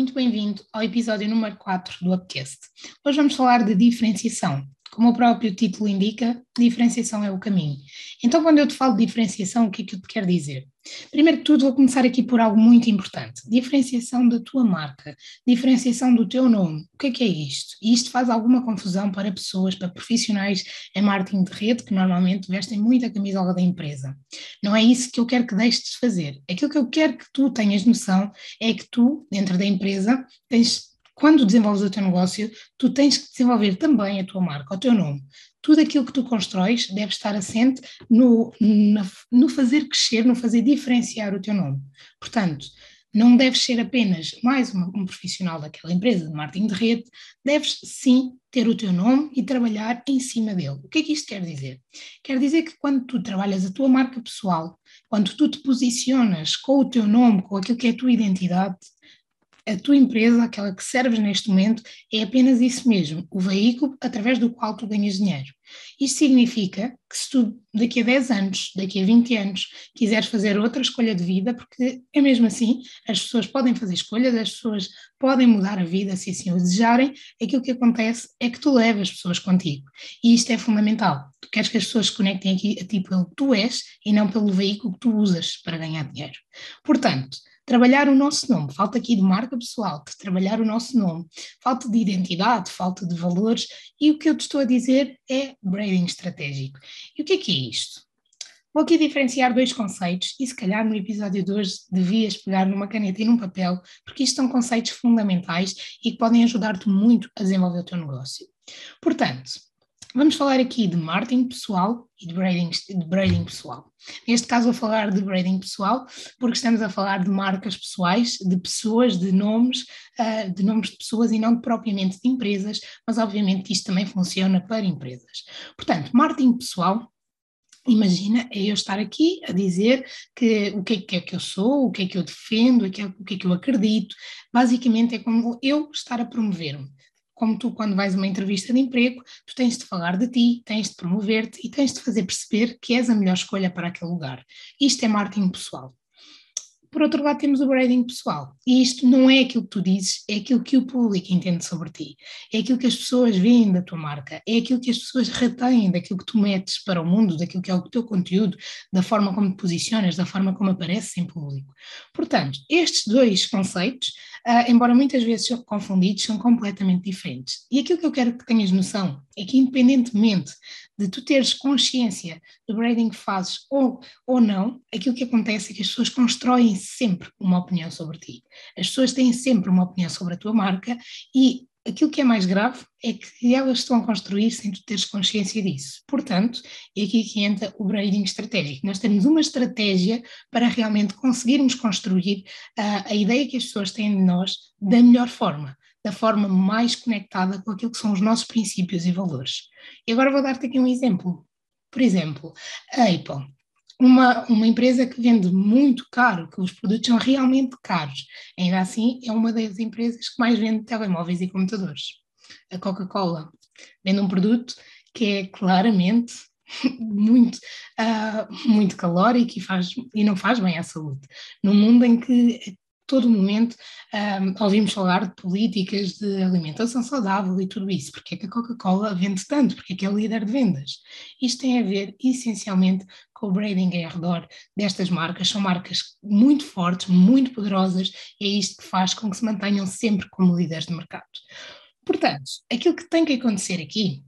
Muito bem-vindo ao episódio número 4 do Upcast. Hoje vamos falar de diferenciação. Como o próprio título indica, diferenciação é o caminho. Então, quando eu te falo de diferenciação, o que é que eu te quero dizer? Primeiro de tudo, vou começar aqui por algo muito importante: diferenciação da tua marca, diferenciação do teu nome. O que é que é isto? E isto faz alguma confusão para pessoas, para profissionais em marketing de rede que normalmente vestem muito a camisola da empresa. Não é isso que eu quero que deixes de fazer. Aquilo que eu quero que tu tenhas noção é que tu, dentro da empresa, tens quando desenvolves o teu negócio, tu tens que desenvolver também a tua marca, o teu nome. Tudo aquilo que tu constróis deve estar assente no, no fazer crescer, no fazer diferenciar o teu nome. Portanto, não deves ser apenas mais um, um profissional daquela empresa de marketing de rede, deves sim ter o teu nome e trabalhar em cima dele. O que é que isto quer dizer? Quer dizer que quando tu trabalhas a tua marca pessoal, quando tu te posicionas com o teu nome, com aquilo que é a tua identidade, a tua empresa, aquela que serves neste momento, é apenas isso mesmo, o veículo através do qual tu ganhas dinheiro. Isto significa que se tu daqui a 10 anos, daqui a 20 anos, quiseres fazer outra escolha de vida, porque é mesmo assim, as pessoas podem fazer escolhas, as pessoas podem mudar a vida se assim o desejarem, aquilo que acontece é que tu levas as pessoas contigo. E isto é fundamental. Tu queres que as pessoas se conectem aqui a ti pelo que tu és e não pelo veículo que tu usas para ganhar dinheiro. Portanto, trabalhar o nosso nome, falta aqui de marca pessoal, de trabalhar o nosso nome, falta de identidade, falta de valores, e o que eu te estou a dizer é branding estratégico. E o que é que é isto? Vou aqui diferenciar dois conceitos e se calhar no episódio de hoje devias pegar numa caneta e num papel, porque isto são conceitos fundamentais e que podem ajudar-te muito a desenvolver o teu negócio. Portanto, Vamos falar aqui de marketing pessoal e de branding, de branding pessoal. Neste caso, vou falar de branding pessoal, porque estamos a falar de marcas pessoais, de pessoas, de nomes, uh, de nomes de pessoas e não propriamente de empresas, mas obviamente isto também funciona para empresas. Portanto, marketing pessoal Imagina é eu estar aqui a dizer que o que é que, é que eu sou, o que é que eu defendo, o que é, o que é que eu acredito. Basicamente é como eu estar a promover-me como tu, quando vais a uma entrevista de emprego, tu tens de falar de ti, tens de promover-te e tens de fazer perceber que és a melhor escolha para aquele lugar. Isto é marketing pessoal. Por outro lado, temos o branding pessoal. E isto não é aquilo que tu dizes, é aquilo que o público entende sobre ti. É aquilo que as pessoas veem da tua marca. É aquilo que as pessoas retêm daquilo que tu metes para o mundo, daquilo que é o teu conteúdo, da forma como te posicionas, da forma como apareces em público. Portanto, estes dois conceitos, uh, embora muitas vezes sejam confundidos, são completamente diferentes. E aquilo que eu quero que tenhas noção é que, independentemente de tu teres consciência do branding que fazes ou, ou não, aquilo que acontece é que as pessoas constroem sempre uma opinião sobre ti. As pessoas têm sempre uma opinião sobre a tua marca e aquilo que é mais grave é que elas estão a construir sem tu teres consciência disso. Portanto, é aqui que entra o branding estratégico. Nós temos uma estratégia para realmente conseguirmos construir uh, a ideia que as pessoas têm de nós da melhor forma da forma mais conectada com aquilo que são os nossos princípios e valores. E agora vou dar-te aqui um exemplo. Por exemplo, a Apple, uma, uma empresa que vende muito caro, que os produtos são realmente caros, ainda assim é uma das empresas que mais vende telemóveis e computadores. A Coca-Cola vende um produto que é claramente muito, uh, muito calórico e, faz, e não faz bem à saúde. Num mundo em que todo momento um, ouvimos falar de políticas de alimentação saudável e tudo isso. Porque é que a Coca-Cola vende tanto? Porque é que é líder de vendas? Isto tem a ver essencialmente com o branding em redor destas marcas. São marcas muito fortes, muito poderosas, e é isto que faz com que se mantenham sempre como líderes de mercado. Portanto, aquilo que tem que acontecer aqui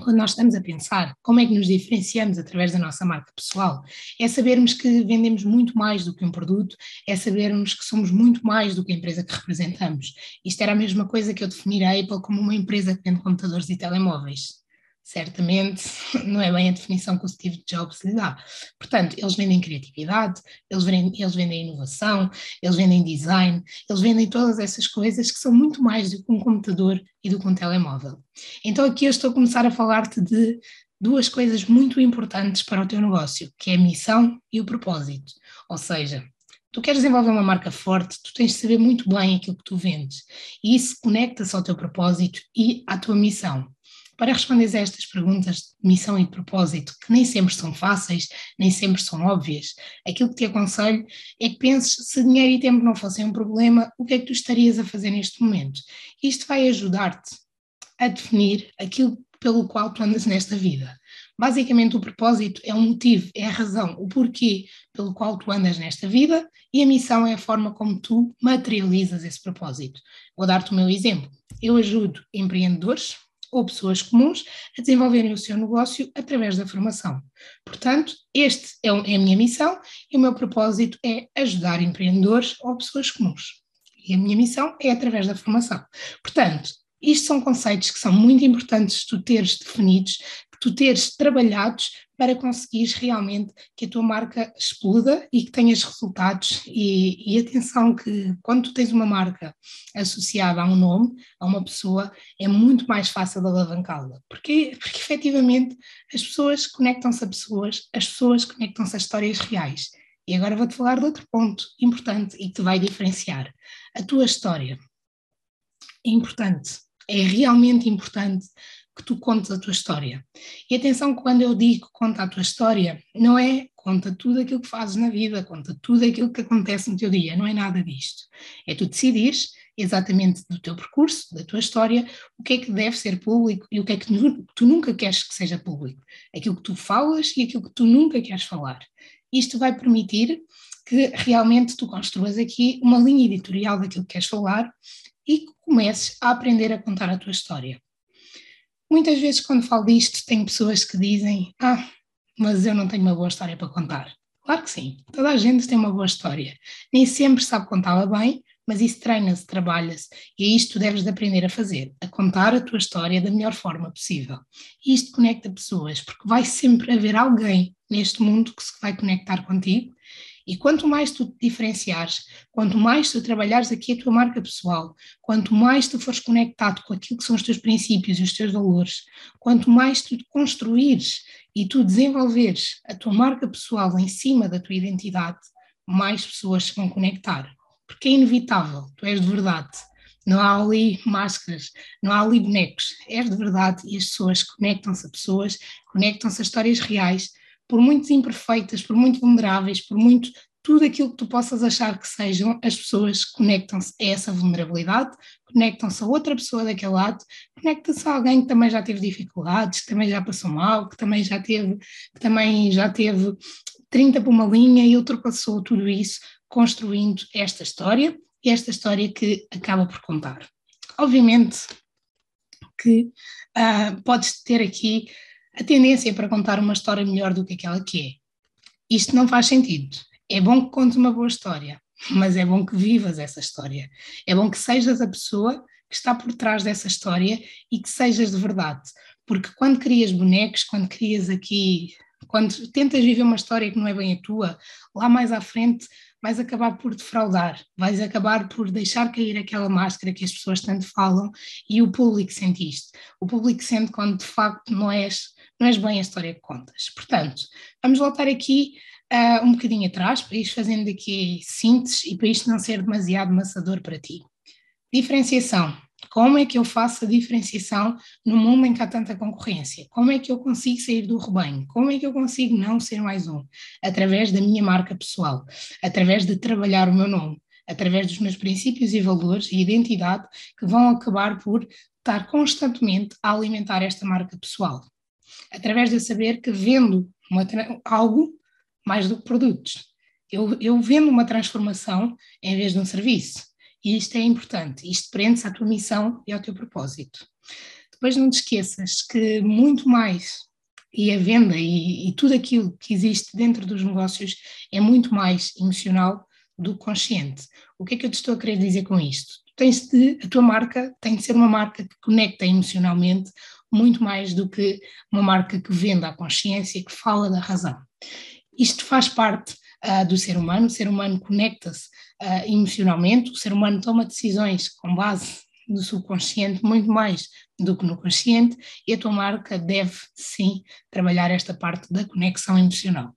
quando nós estamos a pensar como é que nos diferenciamos através da nossa marca pessoal, é sabermos que vendemos muito mais do que um produto, é sabermos que somos muito mais do que a empresa que representamos. Isto era a mesma coisa que eu definir a Apple como uma empresa que vende computadores e telemóveis certamente não é bem a definição que o Steve Jobs lhe dá. Portanto, eles vendem criatividade, eles vendem, eles vendem inovação, eles vendem design, eles vendem todas essas coisas que são muito mais do que um computador e do que um telemóvel. Então aqui eu estou a começar a falar-te de duas coisas muito importantes para o teu negócio, que é a missão e o propósito. Ou seja, tu queres desenvolver uma marca forte, tu tens de saber muito bem aquilo que tu vendes. E isso conecta-se ao teu propósito e à tua missão. Para responder a estas perguntas de missão e propósito, que nem sempre são fáceis, nem sempre são óbvias, aquilo que te aconselho é que penses se dinheiro e tempo não fossem um problema, o que é que tu estarias a fazer neste momento? Isto vai ajudar-te a definir aquilo pelo qual tu andas nesta vida. Basicamente, o propósito é o motivo, é a razão, o porquê pelo qual tu andas nesta vida e a missão é a forma como tu materializas esse propósito. Vou dar-te o meu exemplo. Eu ajudo empreendedores ou pessoas comuns a desenvolverem o seu negócio através da formação. Portanto, este é, é a minha missão e o meu propósito é ajudar empreendedores ou pessoas comuns. E a minha missão é através da formação. Portanto, isto são conceitos que são muito importantes tu teres definidos, tu teres trabalhados para conseguires realmente que a tua marca exploda e que tenhas resultados. E, e atenção que quando tu tens uma marca associada a um nome, a uma pessoa, é muito mais fácil de alavancá-la. Porque, porque efetivamente as pessoas conectam-se a pessoas, as pessoas conectam-se a histórias reais. E agora vou-te falar de outro ponto importante e que te vai diferenciar. A tua história é importante é realmente importante que tu contes a tua história. E atenção, quando eu digo conta a tua história, não é conta tudo aquilo que fazes na vida, conta tudo aquilo que acontece no teu dia, não é nada disto. É tu decidires exatamente do teu percurso, da tua história, o que é que deve ser público e o que é que tu nunca queres que seja público. Aquilo que tu falas e aquilo que tu nunca queres falar. Isto vai permitir que realmente tu construas aqui uma linha editorial daquilo que queres falar e que comeces a aprender a contar a tua história. Muitas vezes, quando falo disto, tem pessoas que dizem: Ah, mas eu não tenho uma boa história para contar. Claro que sim, toda a gente tem uma boa história. Nem sempre sabe contá-la bem, mas isso treina-se, trabalha-se, e é isto que tu deves de aprender a fazer, a contar a tua história da melhor forma possível. E isto conecta pessoas, porque vai sempre haver alguém neste mundo que se vai conectar contigo e quanto mais tu te diferenciares, quanto mais tu trabalhares aqui a tua marca pessoal, quanto mais tu fores conectado com aquilo que são os teus princípios e os teus valores, quanto mais tu construires e tu desenvolveres a tua marca pessoal em cima da tua identidade, mais pessoas se vão conectar. Porque é inevitável, tu és de verdade. Não há ali máscaras, não há ali bonecos. És de verdade e as pessoas conectam-se a pessoas, conectam-se a histórias reais, por muito imperfeitas, por muito vulneráveis, por muito tudo aquilo que tu possas achar que sejam, as pessoas conectam-se a essa vulnerabilidade, conectam-se a outra pessoa daquele lado, conectam-se a alguém que também já teve dificuldades, que também já passou mal, que também já teve, que também já teve 30 por uma linha e ultrapassou tudo isso, construindo esta história, e esta história que acaba por contar. Obviamente que uh, podes ter aqui a tendência é para contar uma história melhor do que aquela que é. Isto não faz sentido. É bom que contes uma boa história, mas é bom que vivas essa história. É bom que sejas a pessoa que está por trás dessa história e que sejas de verdade. Porque quando crias bonecos, quando crias aqui, quando tentas viver uma história que não é bem a tua, lá mais à frente vais acabar por defraudar, vais acabar por deixar cair aquela máscara que as pessoas tanto falam e o público sente isto. O público sente quando de facto não és não és bem a história que contas. Portanto, vamos voltar aqui uh, um bocadinho atrás, para ir fazendo aqui síntese e para isto não ser demasiado maçador para ti. Diferenciação. Como é que eu faço a diferenciação no mundo em que há tanta concorrência? Como é que eu consigo sair do rebanho? Como é que eu consigo não ser mais um? Através da minha marca pessoal, através de trabalhar o meu nome, através dos meus princípios e valores e identidade que vão acabar por estar constantemente a alimentar esta marca pessoal através de eu saber que vendo uma, algo mais do que produtos. Eu, eu vendo uma transformação em vez de um serviço. E isto é importante, isto prende-se à tua missão e ao teu propósito. Depois não te esqueças que muito mais, e a venda e, e tudo aquilo que existe dentro dos negócios é muito mais emocional do consciente. O que é que eu te estou a querer dizer com isto? Tens de, a tua marca tem de ser uma marca que conecta emocionalmente muito mais do que uma marca que venda a consciência, que fala da razão. Isto faz parte uh, do ser humano, o ser humano conecta-se uh, emocionalmente, o ser humano toma decisões com base no subconsciente muito mais do que no consciente e a tua marca deve sim trabalhar esta parte da conexão emocional.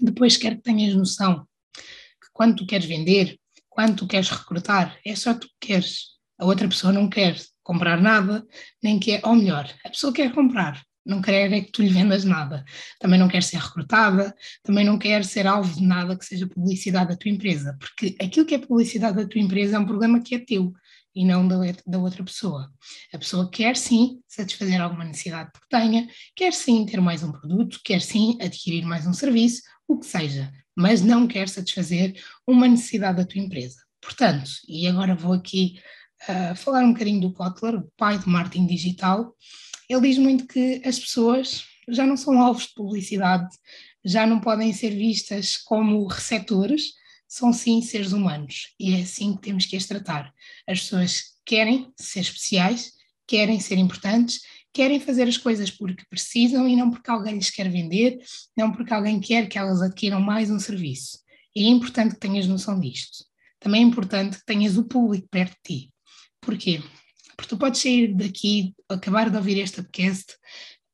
Depois quero que tenhas noção que quando tu queres vender, quando tu queres recrutar, é só tu que queres. A outra pessoa não quer comprar nada, nem quer, ou melhor, a pessoa quer comprar, não quer é que tu lhe vendas nada. Também não quer ser recrutada, também não quer ser alvo de nada que seja publicidade da tua empresa, porque aquilo que é publicidade da tua empresa é um problema que é teu e não da, da outra pessoa. A pessoa quer sim satisfazer alguma necessidade que tenha, quer sim ter mais um produto, quer sim adquirir mais um serviço, o que seja, mas não quer satisfazer uma necessidade da tua empresa. Portanto, e agora vou aqui uh, falar um bocadinho do Kotler, o pai do marketing digital, ele diz muito que as pessoas já não são alvos de publicidade, já não podem ser vistas como receptores, são sim seres humanos e é assim que temos que as tratar. As pessoas querem ser especiais, querem ser importantes, querem fazer as coisas porque precisam e não porque alguém lhes quer vender, não porque alguém quer que elas adquiram mais um serviço. E é importante que tenhas noção disto. Também é importante que tenhas o público perto de ti. Porquê? Porque tu podes sair daqui, acabar de ouvir este podcast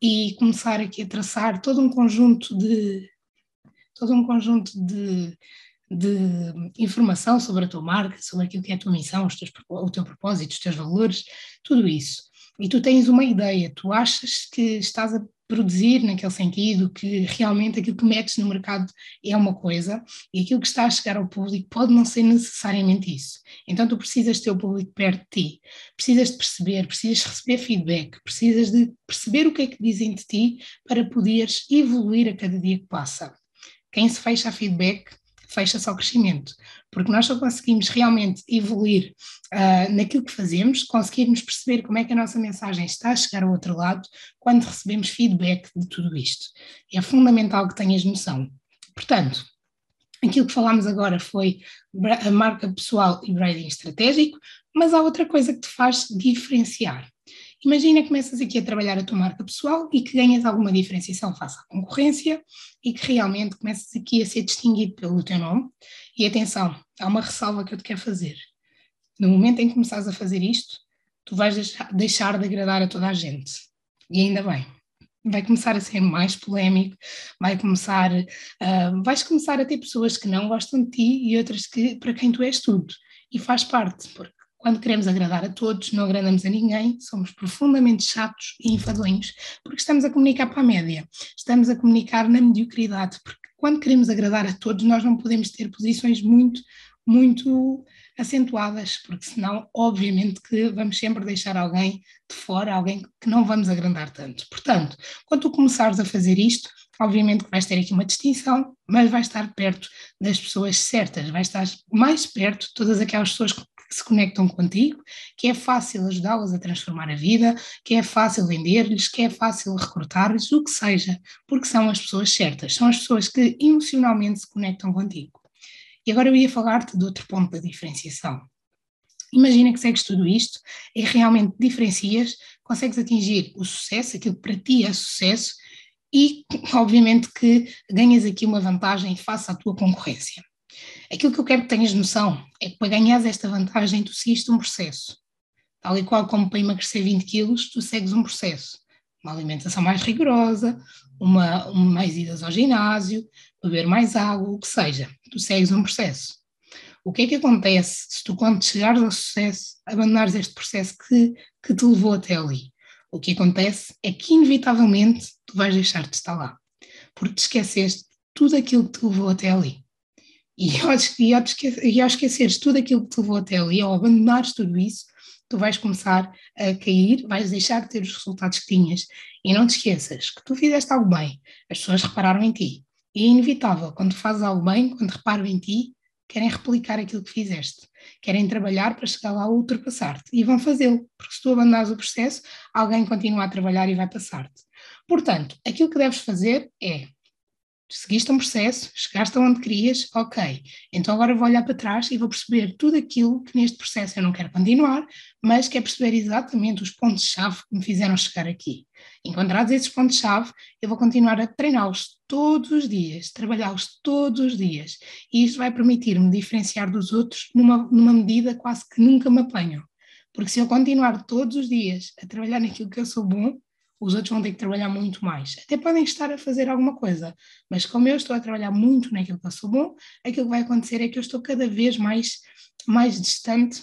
e começar aqui a traçar todo um conjunto de todo um conjunto de, de informação sobre a tua marca, sobre aquilo que é a tua missão, teus, o teu propósito, os teus valores, tudo isso. E tu tens uma ideia, tu achas que estás a produzir naquele sentido, que realmente aquilo que metes no mercado é uma coisa e aquilo que está a chegar ao público pode não ser necessariamente isso. Então tu precisas ter o público perto de ti, precisas de perceber, precisas receber feedback, precisas de perceber o que é que dizem de ti para poderes evoluir a cada dia que passa. Quem se fecha a feedback fecha-se ao crescimento, porque nós só conseguimos realmente evoluir uh, naquilo que fazemos, conseguirmos perceber como é que a nossa mensagem está a chegar ao outro lado quando recebemos feedback de tudo isto. É fundamental que tenhas noção. Portanto, aquilo que falámos agora foi a marca pessoal e branding estratégico, mas há outra coisa que te faz diferenciar. Imagina que começas aqui a trabalhar a tua marca pessoal e que ganhas alguma diferenciação face à concorrência e que realmente começas aqui a ser distinguido pelo teu nome. E atenção, há uma ressalva que eu te quero fazer. No momento em que começares a fazer isto, tu vais deixar de agradar a toda a gente. E ainda bem. Vai começar a ser mais polémico, vai começar, uh, vais começar a ter pessoas que não gostam de ti e outras que para quem tu és tudo. E faz parte, porque quando queremos agradar a todos, não agradamos a ninguém, somos profundamente chatos e enfadonhos, porque estamos a comunicar para a média, estamos a comunicar na mediocridade, porque quando queremos agradar a todos, nós não podemos ter posições muito, muito acentuadas, porque senão, obviamente, que vamos sempre deixar alguém de fora, alguém que não vamos agrandar tanto. Portanto, quando tu começares a fazer isto, obviamente que vais ter aqui uma distinção, mas vais estar perto das pessoas certas, vais estar mais perto de todas aquelas pessoas que se conectam contigo, que é fácil ajudá-las a transformar a vida, que é fácil vender-lhes, que é fácil recrutar-lhes, o que seja, porque são as pessoas certas, são as pessoas que emocionalmente se conectam contigo. E agora eu ia falar-te de outro ponto da diferenciação. Imagina que segues tudo isto e realmente diferencias, consegues atingir o sucesso, aquilo que para ti é sucesso, e obviamente que ganhas aqui uma vantagem face à tua concorrência. Aquilo que eu quero que tenhas noção é que para ganhares esta vantagem tu seguiste um processo. Tal e qual como para emagrecer 20 quilos, tu segues um processo. Uma alimentação mais rigorosa, uma, uma mais idas ao ginásio, beber mais água, o que seja. Tu segues um processo. O que é que acontece se tu, quando chegares ao sucesso, abandonares este processo que, que te levou até ali? O que acontece é que, inevitavelmente, tu vais deixar de estar lá, porque te esqueceste tudo aquilo que te levou até ali. E ao, e, ao esquecer, e ao esqueceres tudo aquilo que te levou até ali, ao abandonares tudo isso, tu vais começar a cair, vais deixar de ter os resultados que tinhas. E não te esqueças que tu fizeste algo bem, as pessoas repararam em ti. E é inevitável, quando fazes algo bem, quando reparam em ti, querem replicar aquilo que fizeste, querem trabalhar para chegar lá a ultrapassar-te e vão fazê-lo, porque se tu abandonares o processo, alguém continua a trabalhar e vai passar-te. Portanto, aquilo que deves fazer é seguiste um processo, chegaste aonde querias, ok. Então agora vou olhar para trás e vou perceber tudo aquilo que neste processo eu não quero continuar, mas quero perceber exatamente os pontos-chave que me fizeram chegar aqui. Encontrados esses pontos-chave, eu vou continuar a treiná-los todos os dias, trabalhá-los todos os dias. E isto vai permitir-me diferenciar dos outros numa, numa medida quase que nunca me apanham. Porque se eu continuar todos os dias a trabalhar naquilo que eu sou bom, os outros vão ter que trabalhar muito mais. Até podem estar a fazer alguma coisa, mas como eu estou a trabalhar muito naquilo que eu sou bom, aquilo que vai acontecer é que eu estou cada vez mais, mais distante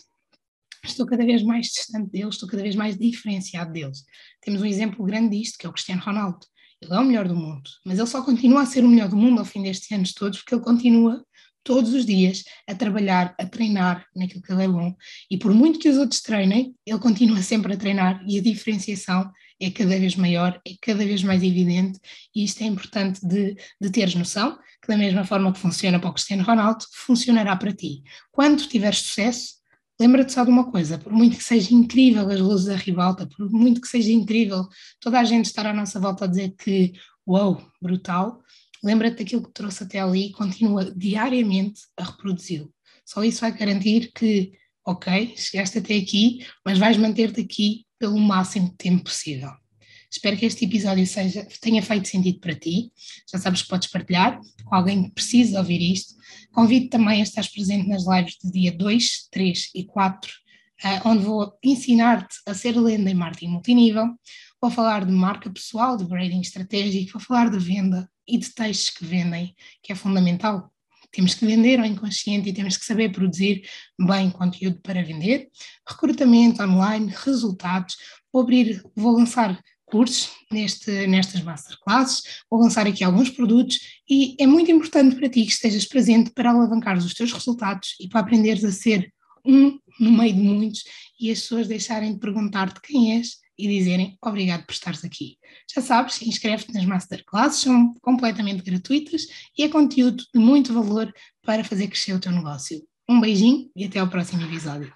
estou cada vez mais distante deles, estou cada vez mais diferenciado deles. Temos um exemplo grande disto, que é o Cristiano Ronaldo. Ele é o melhor do mundo, mas ele só continua a ser o melhor do mundo ao fim destes anos todos, porque ele continua todos os dias a trabalhar, a treinar naquilo que ele é bom. E por muito que os outros treinem, ele continua sempre a treinar e a diferenciação é cada vez maior, é cada vez mais evidente e isto é importante de, de teres noção, que da mesma forma que funciona para o Cristiano Ronaldo, funcionará para ti. Quando tiveres sucesso, lembra-te só de uma coisa, por muito que seja incrível as luzes da ribalta, por muito que seja incrível toda a gente estar à nossa volta a dizer que, uau, brutal, lembra-te daquilo que trouxe até ali e continua diariamente a reproduzi-lo. Só isso vai garantir que, ok, chegaste até aqui, mas vais manter-te aqui pelo máximo de tempo possível. Espero que este episódio seja, tenha feito sentido para ti. Já sabes que podes partilhar com alguém que precise ouvir isto. Convido também a estar presente nas lives do dia 2, 3 e 4, uh, eh, onde vou ensinar-te a ser lenda em marketing multinível. Vou falar de marca pessoal, de branding estratégico, vou falar de venda e de textos que vendem, que é fundamental. Temos que vender ao inconsciente e temos que saber produzir bem conteúdo para vender. Recrutamento online, resultados. Vou abrir, vou lançar cursos neste, nestas masterclasses, vou lançar aqui alguns produtos e é muito importante para ti que estejas presente para alavancar os teus resultados e para aprenderes a ser um no meio de muitos e as pessoas deixarem de perguntar-te quem és e dizerem obrigado por estares aqui. Já sabes, inscreve-te nas masterclasses, são completamente gratuitas e é conteúdo de muito valor para fazer crescer o teu negócio. Um beijinho e até ao próximo episódio.